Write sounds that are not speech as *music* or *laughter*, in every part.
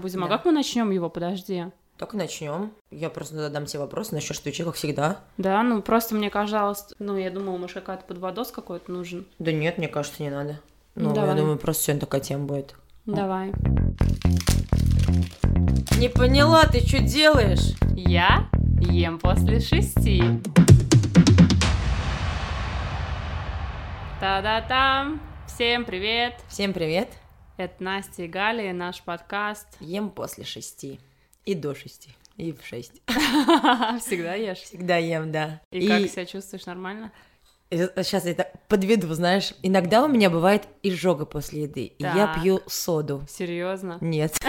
Будем, а Да. как мы начнем его? Подожди. Так начнем. Я просто задам тебе вопросы, начнешь отвечать, как всегда. Да, ну просто мне казалось, ну я думала, может какая-то подводос какой-то нужен. Да нет, мне кажется, не надо. Ну, Ну, давай. я думаю, просто сегодня такая тема будет. Давай. Не поняла, ты что делаешь? Я ем после шести. Та-да-там! Всем привет! Всем привет. Это Настя и Галя, и наш подкаст. Ем после шести. И до шести. И в шесть. *laughs* Всегда ешь. Всегда ем, да. И, как себя чувствуешь нормально? Сейчас я так подведу, знаешь. Иногда у меня бывает изжога после еды. И я Так. пью соду. Серьезно? Нет. *laughs*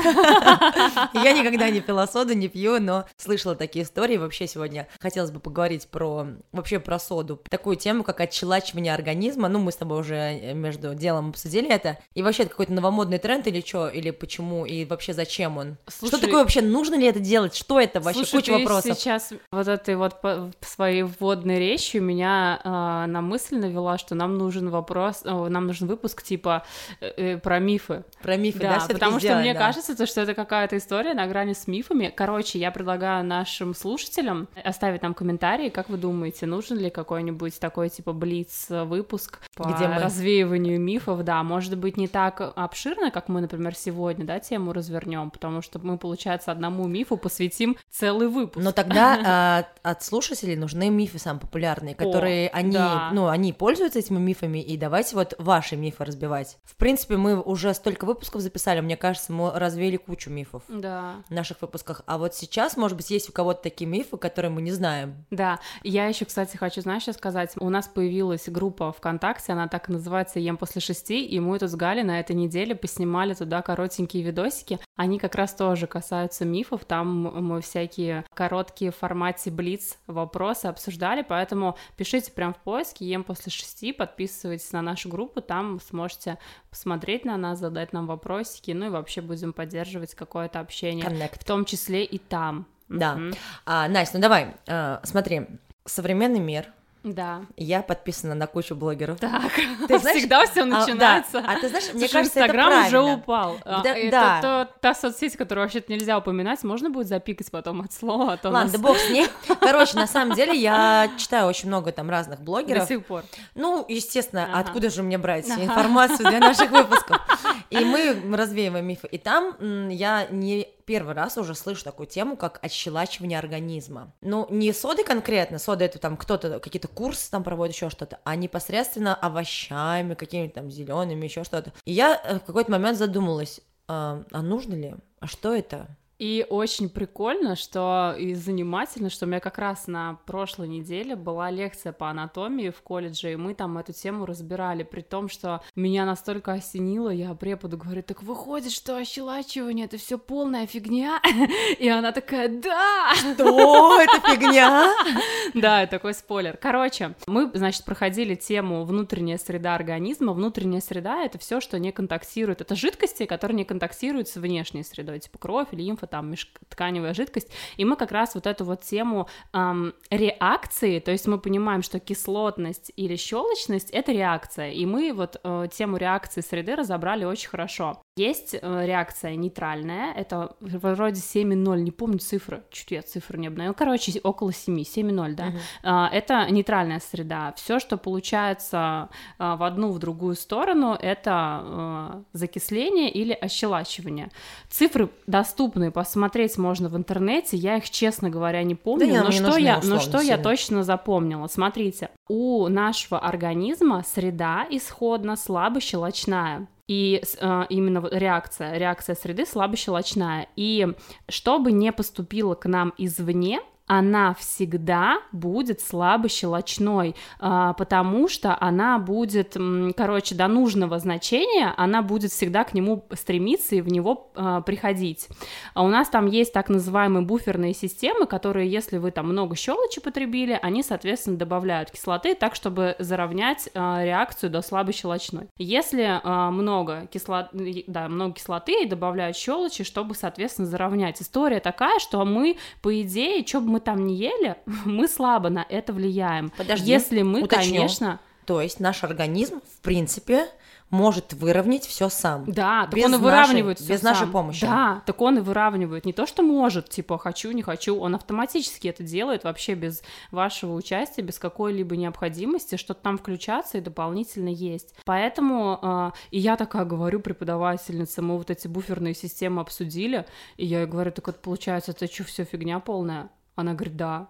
Я никогда не пила соду, не пью, но слышала такие истории. Вообще сегодня хотелось бы поговорить про вообще про соду. Такую тему, как отщелачивание организма. Ну, мы с тобой уже э, между делом обсудили это. И вообще, это какой-то новомодный тренд или что? Или почему? И вообще, зачем он? Слушай, Что такое вообще? Нужно ли это делать? Что это вообще? Слушай, Куча ты вопросов. сейчас вот этой вот своей вводной речью меня а, на мысль навела, что нам нужен вопрос, о, нам нужен выпуск типа э, э, про мифы. Про мифы, да, Да, потому что сделать, мне да. кажется, то, что это какая-то история на грани с мифами. Короче, я предлагаю нашим слушателям оставить нам комментарии, как вы думаете, нужен ли какой-нибудь такой типа блиц-выпуск по Где мы- развеиванию мифов, да, может быть, не так обширно, как мы, например, сегодня, да, тему развернем, потому что мы, получается, одному мифу посвятим целый выпуск. Но тогда *laughs* а, от слушателей нужны мифы самые популярные, которые они, да. Ну, они пользуются этими мифами, и давайте вот ваши мифы разбивать. В принципе, мы уже столько выпусков записали, мне кажется, мы развеяли кучу мифов Да. в наших выпусках. А вот сейчас, может быть, есть у кого-то такие мифы, которые мы не знаем. Да, я еще, кстати, хочу, знаешь, что сказать. У нас появилась группа ВКонтакте, она так и называется «Ем после шести», и мы тут с Галей на этой неделе поснимали туда коротенькие видосики. Они как раз тоже касаются мифов, там мы всякие короткие в формате блиц вопросы обсуждали, поэтому пишите прям в поиске «Ем после шести», подписывайтесь на нашу группу, там сможете посмотреть на нас, задать нам вопросики, ну и вообще будем поддерживать какое-то общение, Коннект. в том числе и там. Да. Мгм. А, Настя, ну давай, а, смотри, современный мир. Да. Я подписана на кучу блогеров. Так, Ты *laughs* знаешь, всегда все А, да. начинается. А, ты знаешь, мне Слушай, кажется, это Инстаграм уже правильно. упал. А, Да- это да. то- та соцсеть, которую вообще-то нельзя упоминать, можно будет запикать потом от слова, а то Ладно, нас да бог с ней. *laughs* Короче, на самом деле я читаю очень много там разных до блогеров. сих пор. Ну, естественно, Ага. откуда же мне брать Ага. информацию для наших выпусков? *laughs* И мы развеиваем мифы. И там я не первый раз уже слышу такую тему, как отщелачивание организма. Ну, не соды конкретно, сода это там кто-то, какие-то курсы там проводит, еще что-то, а непосредственно овощами, какими-то там зелеными, еще что-то. И я э, в какой-то момент задумалась, а, а нужно ли? А что это? И очень прикольно, что и занимательно, что у меня как раз на прошлой неделе была лекция по анатомии в колледже, и мы там эту тему разбирали, при том, что меня настолько осенило, я преподу говорю, так выходит, что ощелачивание это все полная фигня, *laughs* и она такая, да, Что? Это фигня? *laughs* Да, такой спойлер. Короче, мы, значит, проходили тему внутренняя среда организма. Внутренняя среда — это все, что не контактирует. Это жидкости, которые не контактируют с внешней средой, типа кровь, лимфа, там, межтканевая жидкость. И мы как раз вот эту вот тему ам, реакции, то есть мы понимаем, что кислотность или щелочность — это реакция. И мы вот э, тему реакции среды разобрали очень хорошо. Есть э, реакция нейтральная, это вроде 7,0, не помню цифры, чуть я цифры не обновила. Короче, около 7, 7,0, да. А, Это нейтральная среда. Все, что получается а, в одну, в другую сторону, это а, закисление или ощелачивание. Цифры доступны, посмотреть можно в интернете. Я их, честно говоря, не помню. Да но что я, но что я точно запомнила? Смотрите, у нашего организма среда исходно слабощелочная. И э, именно реакция, реакция среды слабощелочная. И чтобы не поступило к нам извне, она всегда будет слабощелочной, а, потому что она будет, короче, до нужного значения, она будет всегда к нему стремиться и в него а, приходить. А у нас там есть так называемые буферные системы, которые, если вы там много щелочи потребили, они, соответственно, добавляют кислоты так, чтобы заровнять а, реакцию до слабощелочной. Если много, кисло... да, много кислоты, добавляют щелочи, чтобы, соответственно, заровнять. История такая, что мы, по идее, что бы мы там не ели, *laughs* мы слабо на это влияем. Подожди, Если мы, уточню. конечно, То есть наш организм, в принципе, может выровнять все сам. Да, так без он и выравнивает нашей, всё без нашей сам. помощи. Да, так он и выравнивает. Не то, что может, типа, хочу, не хочу, он автоматически это делает вообще без вашего участия, без какой-либо необходимости, что-то там включаться и дополнительно есть. Поэтому, э, и я такая говорю преподавательнице, мы вот эти буферные системы обсудили, и я ей говорю, так вот получается, это что, все фигня полная? Она говорит, да.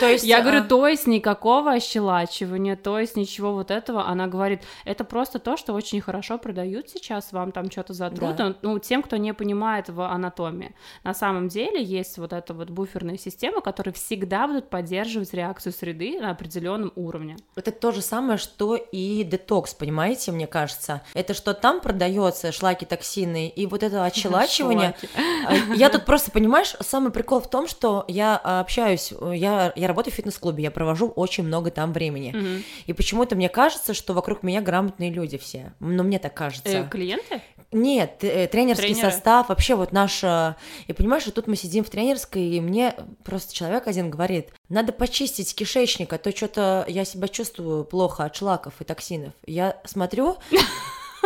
То есть, Я а, говорю, то есть никакого ощелачивания, то есть ничего вот этого. Она говорит, это просто то, что очень хорошо продают сейчас, вам там что-то затрут. Да. Ну, тем, кто не понимает в анатомии. На самом деле есть вот эта вот буферная система, которая всегда будут поддерживать реакцию среды на определенном уровне. Это то же самое, что и детокс, понимаете, мне кажется. Это что там продается, шлаки, токсины, и вот это *laughs* отщелачивание. Шлаки. А, Я тут просто, понимаешь, самый прикол в том, что я а, общаюсь, я, я работаю в фитнес-клубе, я провожу очень много там времени. Мгм. И почему-то мне кажется, что вокруг меня грамотные люди все. Но мне так кажется. Э, клиенты? Нет, э, тренерский Тренеры? состав, вообще вот наш... э, И понимаешь, что тут мы сидим в тренерской, и мне просто человек один говорит, надо почистить кишечник, а то что-то я себя чувствую плохо от шлаков и токсинов. Я смотрю,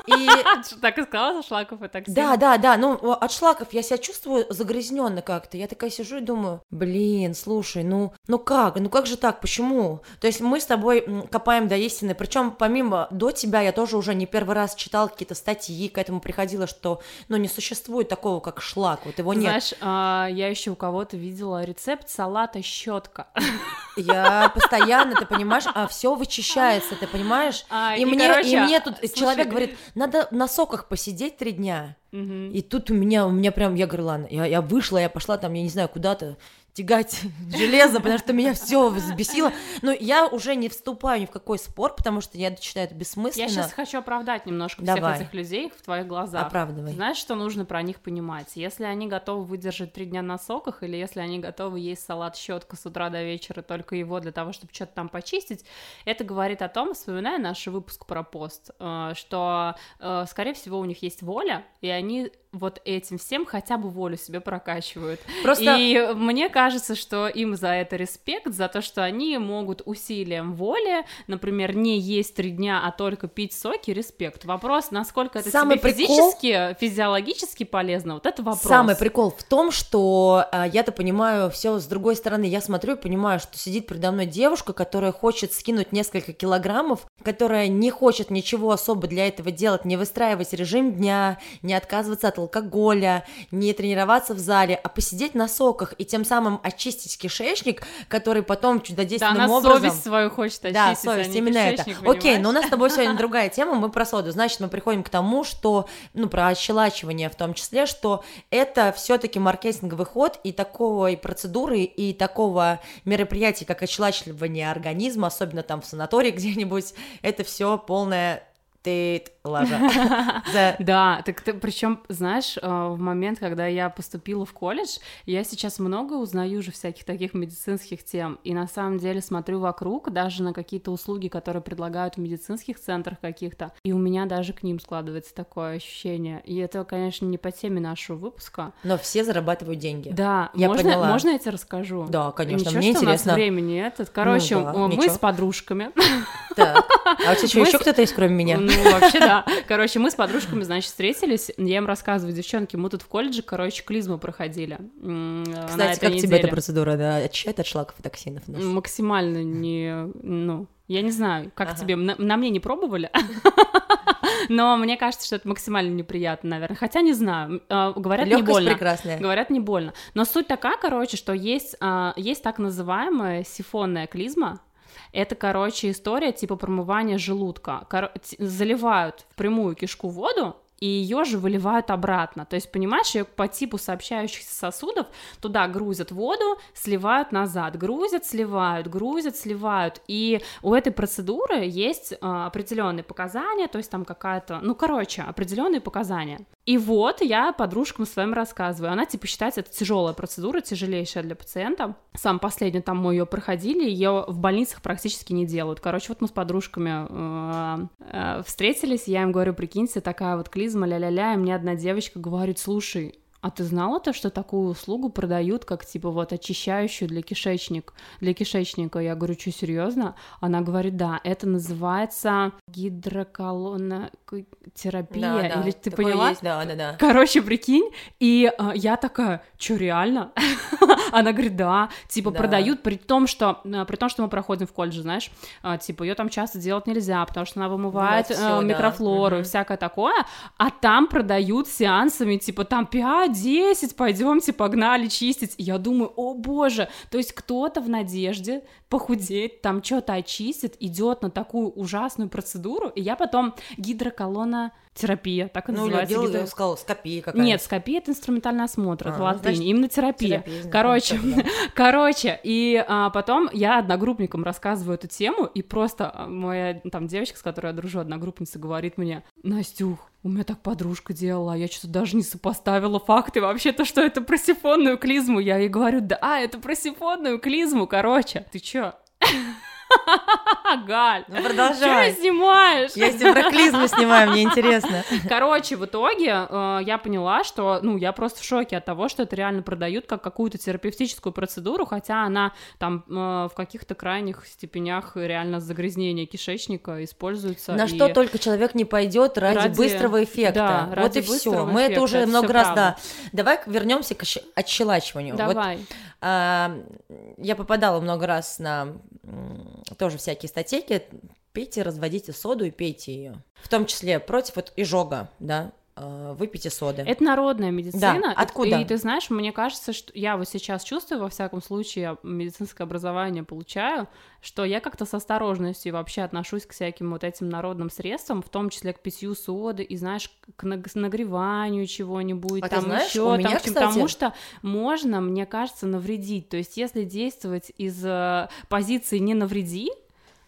и... *laughs* Так и сказала, шлаков и токсин? Да, да, да, ну от шлаков я себя чувствую загрязненно как-то. Я такая сижу и думаю, блин, слушай, ну, ну как, ну как же так, почему? То есть мы с тобой копаем до истины, причем помимо до тебя я тоже уже не первый раз читал какие-то статьи, к этому приходило, что, ну, не существует такого, как шлак, вот его нет. Знаешь, а, я еще у кого-то видела рецепт салата щетка. *laughs* Я постоянно, ты понимаешь, а все вычищается, ты понимаешь? А, И, и, мне, короче, и мне тут слушай. человек говорит, надо на соках посидеть три дня. Мгм. И тут у меня, у меня прям, я говорю, ладно, я, я вышла, я пошла там, я не знаю, куда-то тягать *laughs* железо, потому что меня все взбесило. Но я уже не вступаю ни в какой спор, потому что я считаю это бессмысленно. Я сейчас хочу оправдать немножко Давай. всех этих людей в твоих глазах. Оправдывай. Знаешь, что нужно про них понимать? Если они готовы выдержать три дня на соках, или если они готовы есть салат щетка с утра до вечера, только его для того, чтобы что-то там почистить, это говорит о том, вспоминая наш выпуск про пост, э, что, э, скорее всего, у них есть воля, и они вот этим всем хотя бы волю себе прокачивают. Просто И мне кажется, что им за это респект, за то, что они могут усилием воли, например, не есть три дня, а только пить соки, респект. Вопрос, насколько это Самый тебе прикол- физически, физиологически полезно, вот это вопрос. Самый прикол в том, что а, я-то понимаю все с другой стороны. Я смотрю и понимаю, что сидит передо мной девушка, которая хочет скинуть несколько килограммов, которая не хочет ничего особо для этого делать, не выстраивать режим дня, не отказываться от алкоголя, не тренироваться в зале, а посидеть на соках и тем самым очистить кишечник, который потом Да, чудодейственным она образом... совесть свою хочет очистить, Да, а совесть, не именно это. кишечник, Окей, понимаешь? но у нас с тобой сегодня *laughs* другая тема, мы про соду. Значит, мы приходим к тому, что, ну, про ощелачивание в том числе, что это все-таки маркетинговый ход и такой процедуры, и такого мероприятия, как ощелачивание организма, особенно там в санатории *laughs* где-нибудь, это все полная ты лажа. *laughs* За- Да, так ты, причем, знаешь, э, в момент, когда я поступила в колледж, я сейчас много узнаю уже всяких таких медицинских тем, и на самом деле смотрю вокруг, даже на какие-то услуги, которые предлагают в медицинских центрах каких-то, и у меня даже к ним складывается такое ощущение. И это, конечно, не по теме нашего выпуска. Но все зарабатывают деньги. Да, Я можно, поняла. можно я тебе расскажу? Да, конечно, Ничего, мне что интересно. у нас времени этот. Короче, Ну да, мы ничего. с подружками Так. А у тебя что, еще кто-то есть, кроме меня? *laughs* Ну, вообще, да. Короче, мы с подружками, значит, встретились. Я им рассказываю, девчонки, мы тут в колледже, короче, клизму проходили. Кстати, как тебе эта процедура, да, очищает от шлаков и токсинов нас? Максимально не... Ну, я не знаю, как Ага. тебе... На, на мне не пробовали? *laughs* Но мне кажется, что это максимально неприятно, наверное. Хотя не знаю. э, Говорят, не больно. прекрасная. Говорят, не больно. Но суть такая, короче, что есть, а, есть так называемая сифонная клизма. Это, короче, история типа промывания желудка. Кор- заливают в прямую кишку воду, и ее же выливают обратно. То есть, понимаешь, ее по типу сообщающихся сосудов туда грузят воду, сливают назад, грузят, сливают, грузят, сливают. И у этой процедуры есть а, определенные показания, то есть там какая-то, ну, короче, определенные показания. И вот я подружкам своим рассказываю. Она типа считается это тяжелая процедура, тяжелейшая для пациента. Сам последний там мы ее проходили, ее в больницах практически не делают. Короче, вот мы с подружками э, э, встретились, я им говорю, прикиньте, такая вот клизма, ля-ля-ля, и мне одна девочка говорит, слушай, а ты знала то, что такую услугу продают, как типа вот очищающую для кишечник, для кишечника? Я говорю, что серьезно? Она говорит, да, это называется гидроколона, терапия, Да, да, или ты поняла? есть, да, да, да. Короче, прикинь, и а, я такая, что реально? *laughs* Она говорит, да, типа Да. продают, при том, что а, при том, что мы проходим в колледже, знаешь, а, типа ее там часто делать нельзя, потому что она вымывает Вымывает э, всё, да. микрофлору и Мгм. всякое такое, а там продают сеансами, типа там 5-10, пойдемте, погнали чистить. И я думаю, о боже, то есть кто-то в надежде похудеть, там что-то очистит, идет на такую ужасную процедуру, и я потом гидроколонотерапия, так и Ну, называется. гидро- я сказал, скопи какая Нет, скопия это инструментальный осмотр, А, это ну, латынь, значит, именно терапия. терапия, Короче, ну, *laughs* короче, и а, потом я одногруппникам рассказываю эту тему, и просто а, моя там девочка, с которой я дружу, одногруппница, говорит мне, Настюх, у меня так подружка делала, а я что-то даже не сопоставила факты вообще-то, что это про сифонную клизму. Я ей говорю, да, а, это про сифонную клизму, короче. Ты чё? *laughs* *laughs* Галь, Ну, продолжай. снимаешь? Я тебе про клизму снимаю, мне интересно. *laughs* Короче, в итоге э, я поняла, что, ну, я просто в шоке от того, что это реально продают как какую-то терапевтическую процедуру, хотя она там э, в каких-то крайних степенях реально загрязнения кишечника используется. На и- что только человек не пойдет ради, Ради- быстрого эффекта. да, вот ради и все. Мы это уже это много раз, правда. да. Давай вернемся к отщелачиванию. Вот, Давай. а, я попадала много раз на тоже всякие статейки. Пейте, разводите соду и пейте ее. В том числе против вот изжога, да. А, выпейте соды. Это народная медицина. Да, откуда? И, ты знаешь, мне кажется, что я вот сейчас чувствую, во всяком случае, медицинское образование получаю, что я как-то с осторожностью вообще отношусь к всяким вот этим народным средствам, в том числе к питью соды и, знаешь, к нагреванию чего-нибудь, А там еще, там, кстати- потому что можно, мне кажется, навредить. То есть, если действовать из э, позиции не навреди,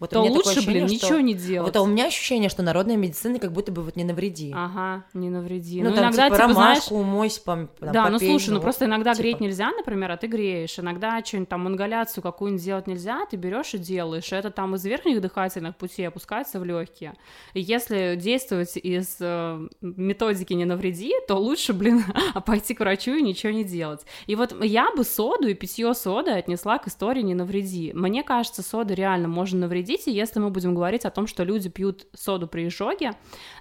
Вот у то меня такое лучше, блин, ощущение, что- ничего не делать. Вот а у меня ощущение, что народная медицина как будто бы вот не навреди. Ага, не навреди. ну, Ну, там, иногда, типа, типа, знаешь, ромашку умойся, пом- там, Да, ну попей, слушай, ну вот, просто иногда типа. греть нельзя, например, а ты греешь. Иногда что-нибудь там ингаляцию какую-нибудь делать нельзя, ты берешь и делаешь. Это там из верхних дыхательных путей опускается в легкие. И если действовать из э, методики не навреди, то лучше, блин, *laughs* пойти к врачу и ничего не делать. И вот я бы соду и питье соды отнесла к истории не навреди. Мне кажется, сода реально можно навредить, и если мы будем говорить о том, что люди пьют соду при изжоге,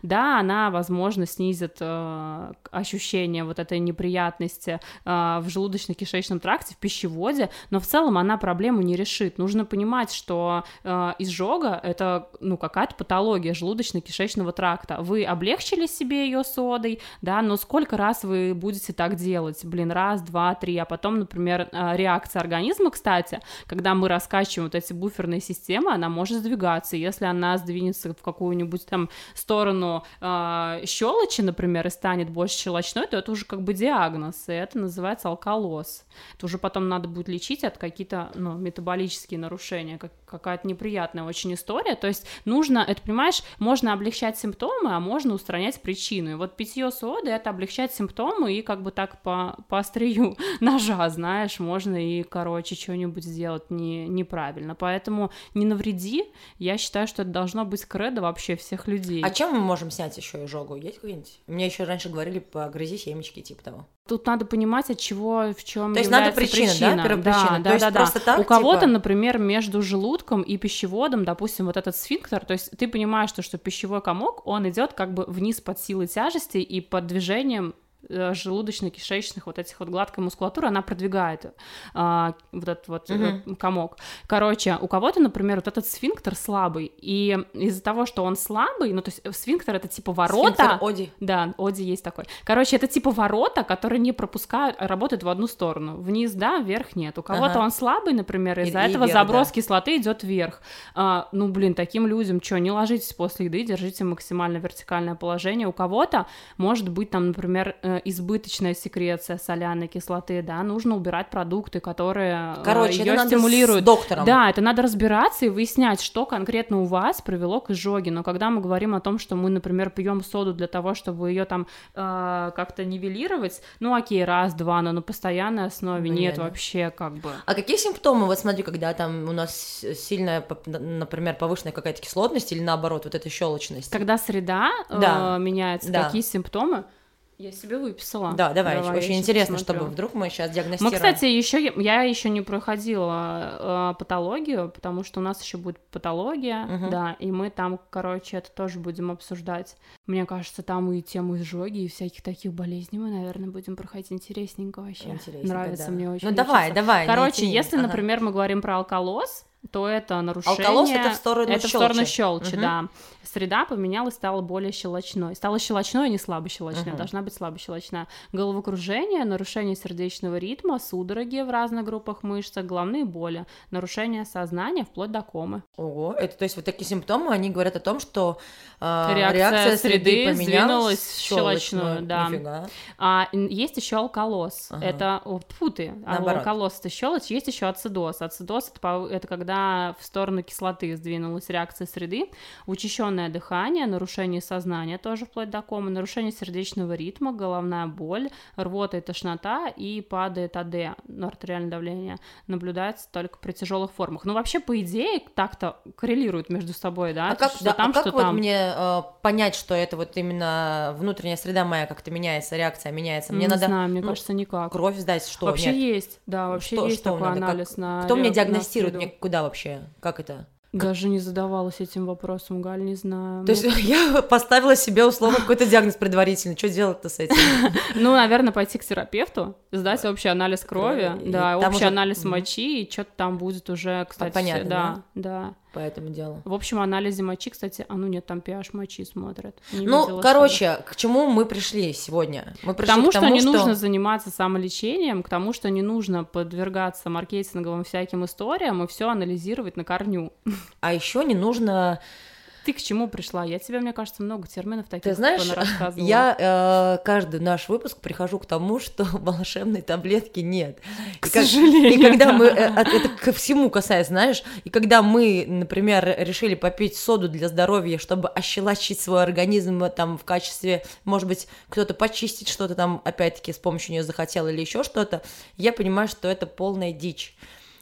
да, она, возможно, снизит э, ощущение вот этой неприятности э, в желудочно-кишечном тракте, в пищеводе, но в целом она проблему не решит. Нужно понимать, что э, изжога — это, ну, какая-то патология желудочно-кишечного тракта. Вы облегчили себе ее содой, да, но сколько раз вы будете так делать? Блин, раз, два, три, а потом, например, э, реакция организма, кстати, когда мы раскачиваем вот эти буферные системы, она может сдвигаться. Если она сдвинется в какую-нибудь там сторону э, щелочи, например, и станет больше щелочной, то это уже как бы диагноз, и это называется алкалоз. Это уже потом надо будет лечить от какие-то ну, метаболические нарушения, как, какая-то неприятная очень история. То есть нужно, это понимаешь, можно облегчать симптомы, а можно устранять причину. И вот питье соды это облегчать симптомы и как бы так по, по острию *laughs* ножа, знаешь, можно и, короче, что-нибудь сделать не, неправильно. Поэтому не навреди, я считаю, что это должно быть кредо вообще всех людей. А чем мы можем снять еще изжогу? Есть какой-нибудь? Мне еще раньше говорили погрызи семечки, типа того. Тут надо понимать, от чего, в чем То есть надо является причина, да, первопричина? Да, да, да, просто так, У кого-то, типа- например, между желудком и пищеводом, допустим, вот этот сфинктер, то есть ты понимаешь, что, что пищевой комок, он идет как бы вниз под силой тяжести и под движением желудочно-кишечных вот этих вот гладкой мускулатуры, она продвигает а, вот этот вот э, комок. Короче, у кого-то, например, вот этот сфинктер слабый, и из-за того, что он слабый, ну, то есть сфинктер — это типа ворота... Сфинктер Оди. Да, Оди есть такой. Короче, это типа ворота, которые не пропускают, а работают в одну сторону. Вниз, да, вверх нет. У кого-то Ага. он слабый, например, И- из-за и этого вверх, заброс да. кислоты идет вверх. А, ну, блин, таким людям что, не ложитесь после еды, держите максимально вертикальное положение. У кого-то может быть там, например, э, избыточная секреция соляной кислоты, да, нужно убирать продукты, которые Короче, ее это надо стимулируют. с доктором. Да, это надо разбираться и выяснять, что конкретно у вас привело к изжоге. Но когда мы говорим о том, что мы, например, пьем соду для того, чтобы ее там э, как-то нивелировать, ну окей, раз-два, но на постоянной основе Ну, нет вообще как бы. А какие симптомы? Вот смотри, когда там у нас сильная, например, повышенная какая-то кислотность или наоборот, вот эта щелочность. Когда среда э, Да. меняется, Да. какие симптомы? Я себе выписала. Да, давай, Давай, очень интересно, посмотрю. чтобы вдруг мы сейчас Мы, диагностируем. кстати, еще я еще не проходила э, патологию, потому что у нас еще будет патология, Мгм. да, и мы там, короче, это тоже будем обсуждать. Мне кажется, там и тему изжоги и всяких таких болезней мы, наверное, будем проходить интересненько вообще. Интересненько, Нравится да. мне очень. Ну давай, давай. Короче, если, Ага. например, мы говорим про алкалоз, то это нарушение... Алкалоз это в сторону Это в сторону щелчи. щелчи, Мгм. да. Среда поменялась, стала более щелочной. Стала щелочной, а не слабощелочной. Мгм. Должна быть слабощелочная. Головокружение, нарушение сердечного ритма, судороги в разных группах мышц, головные боли, нарушение сознания вплоть до комы. Ого, это то есть вот такие симптомы, они говорят о том, что э, Реакция среды поменялась сдвинулась в щелочную, да. Нифига. А есть еще алкалоз. Ага. Это тьфу ты, а алкалоз это щелочь. Есть еще ацидоз. Ацидоз это, это когда в сторону кислоты сдвинулась реакция среды, учащенное дыхание, нарушение сознания тоже вплоть до комы, нарушение сердечного ритма, головная боль, рвота и тошнота и падает АД, ну, артериальное давление, наблюдается только при тяжелых формах. Ну вообще по идее так-то коррелируют между собой, да? А как, что да, там, а как что вот там. мне э, понять, что это вот именно внутренняя среда моя как-то меняется, реакция меняется? Мне не надо знаю, мне ну, кажется, никак. кровь сдать, что? вообще Нет. есть, да, вообще Что- есть что такой надо? Как- анализ на Кто мне диагностирует? Мне куда вообще? Как это? Даже не задавалась этим вопросом, Галь, не знаю. То есть *laughs* я поставила себе условно *laughs* какой-то диагноз предварительный. Что делать-то с этим? *laughs* Ну, наверное, пойти к терапевту, сдать общий анализ крови, да, общий анализ мочи, и что-то там будет уже, кстати, понятно, да, да. По этому делу. В общем, анализе мочи, кстати, а ну нет, там pH мочи смотрят. Не Ну, короче, к чему мы пришли сегодня? Мы К пришли тому, к что не нужно заниматься самолечением, к тому, что не нужно подвергаться маркетинговым всяким историям и все анализировать на корню. А еще не нужно Ты к чему пришла? Я тебе, мне кажется, много терминов таких Ты знаешь, я э, каждый наш выпуск прихожу к тому, что *laughs* волшебной таблетки нет. К И как- сожалению, И когда да. мы, э, это ко всему касается, знаешь, и когда мы, например, решили попить соду для здоровья, чтобы ощелачить свой организм э, там в качестве, может быть, кто-то почистить что-то там, опять-таки, с помощью нее захотел или еще что-то, я понимаю, что это полная дичь.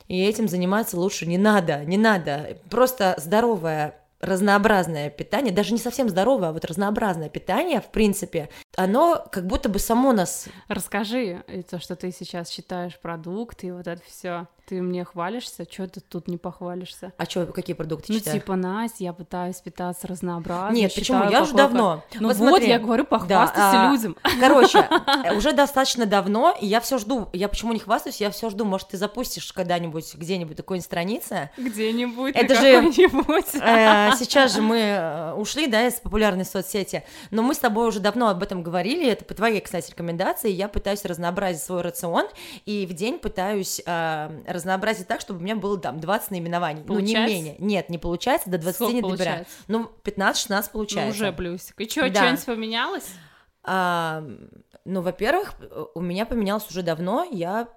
И этим заниматься лучше не надо, не надо. Просто здоровое разнообразное питание, даже не совсем здоровое, а вот разнообразное питание, в принципе, оно как будто бы само нас Расскажи то, что ты сейчас читаешь продукты и вот это все. Ты мне хвалишься, что ты тут не похвалишься? А что, какие продукты Ну, читаю? типа, Настя, я пытаюсь питаться разнообразно. Нет, почему? Я же какое- давно. Ну Вот вот, я говорю, похвастайся а, людям. *laughs* Короче, уже достаточно давно, и я все жду. Я почему не хвастаюсь? Я все жду. Может, ты запустишь когда-нибудь где-нибудь такой странице? Где-нибудь, Это же. Э, Сейчас же мы э, ушли, да, из популярной соцсети, но мы с тобой уже давно об этом говорили, это по твоей, кстати, рекомендации, я пытаюсь разнообразить свой рацион, и в день пытаюсь э, разнообразить так, чтобы у меня было там 20 наименований, ну не Получается? менее, нет, не получается, до 20 Сколько не добираю, получается? ну 15-16 Ну, получается. уже плюсик. И что, Да. что-нибудь поменялось? А, ну, во-первых, у меня поменялось уже давно, я...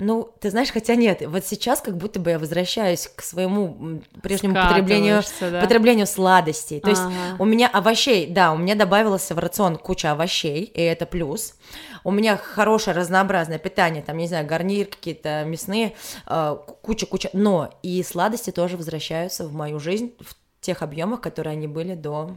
Ну, ты знаешь, хотя нет, вот сейчас как будто бы я возвращаюсь к своему прежнему потреблению, да? потреблению сладостей. То есть Ага. у меня овощей, да, у меня добавилось в рацион куча овощей, и это плюс. У меня хорошее разнообразное питание, там, не знаю, гарнир, какие-то мясные, э, куча-куча. Но и сладости тоже возвращаются в мою жизнь в тех объемах, которые они были до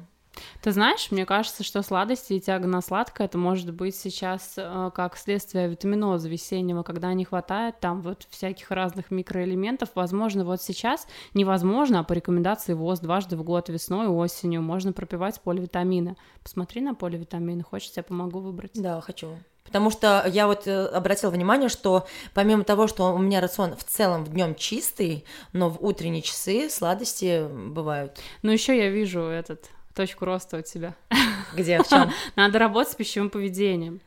Ты знаешь, мне кажется, что сладости и тяга на сладкое это может быть сейчас э, как следствие витаминоза весеннего, когда не хватает там вот всяких разных микроэлементов. Возможно, вот сейчас невозможно, а по рекомендации ВОЗ дважды в год весной и осенью можно пропивать поливитамины. Посмотри на поливитамины, хочешь, я помогу выбрать. Да, хочу. Потому что я вот э, обратила внимание, что помимо того, что у меня рацион в целом в днем чистый, но в утренние часы сладости бывают. Но еще я вижу этот точку роста у тебя. Где, в чем? *laughs* Надо работать с пищевым поведением.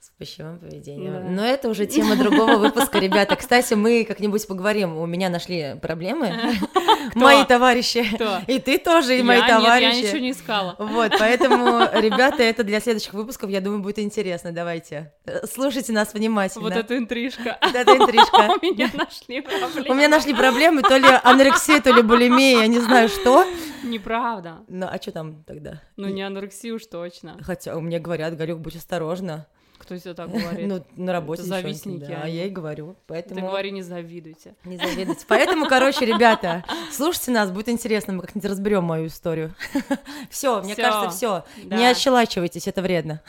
С пищевым поведением. Да. Но это уже тема другого выпуска, ребята. Кстати, мы как-нибудь поговорим. У меня нашли проблемы. Мои товарищи. Кто? И ты тоже, и мои Я- нет, товарищи. я ничего не искала. Вот, поэтому, ребята, это для следующих выпусков, я думаю, будет интересно. Давайте. Слушайте нас внимательно. Вот это интрижка. Вот это интрижка. *laughs* У меня нашли проблемы. У меня нашли проблемы, то ли анорексия, то ли булимия, я не знаю что. Неправда. Ну, а что там тогда? Ну, не анорексию уж точно. Хотя мне говорят, Галюк, будь осторожна. Кто тебе так *laughs* говорит? Ну, на работе Это завистники Да, они. я и говорю. Поэтому... Ты говори, не завидуйте. *laughs* Не завидуйте. Поэтому, короче, ребята, слушайте нас, будет интересно, мы как-нибудь разберем мою историю. *laughs* Все, мне кажется, все. Не отщелачивайтесь, это вредно.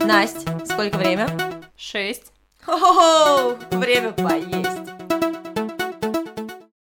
Настя, сколько время? Шесть. Хо-хо-хо, время поесть.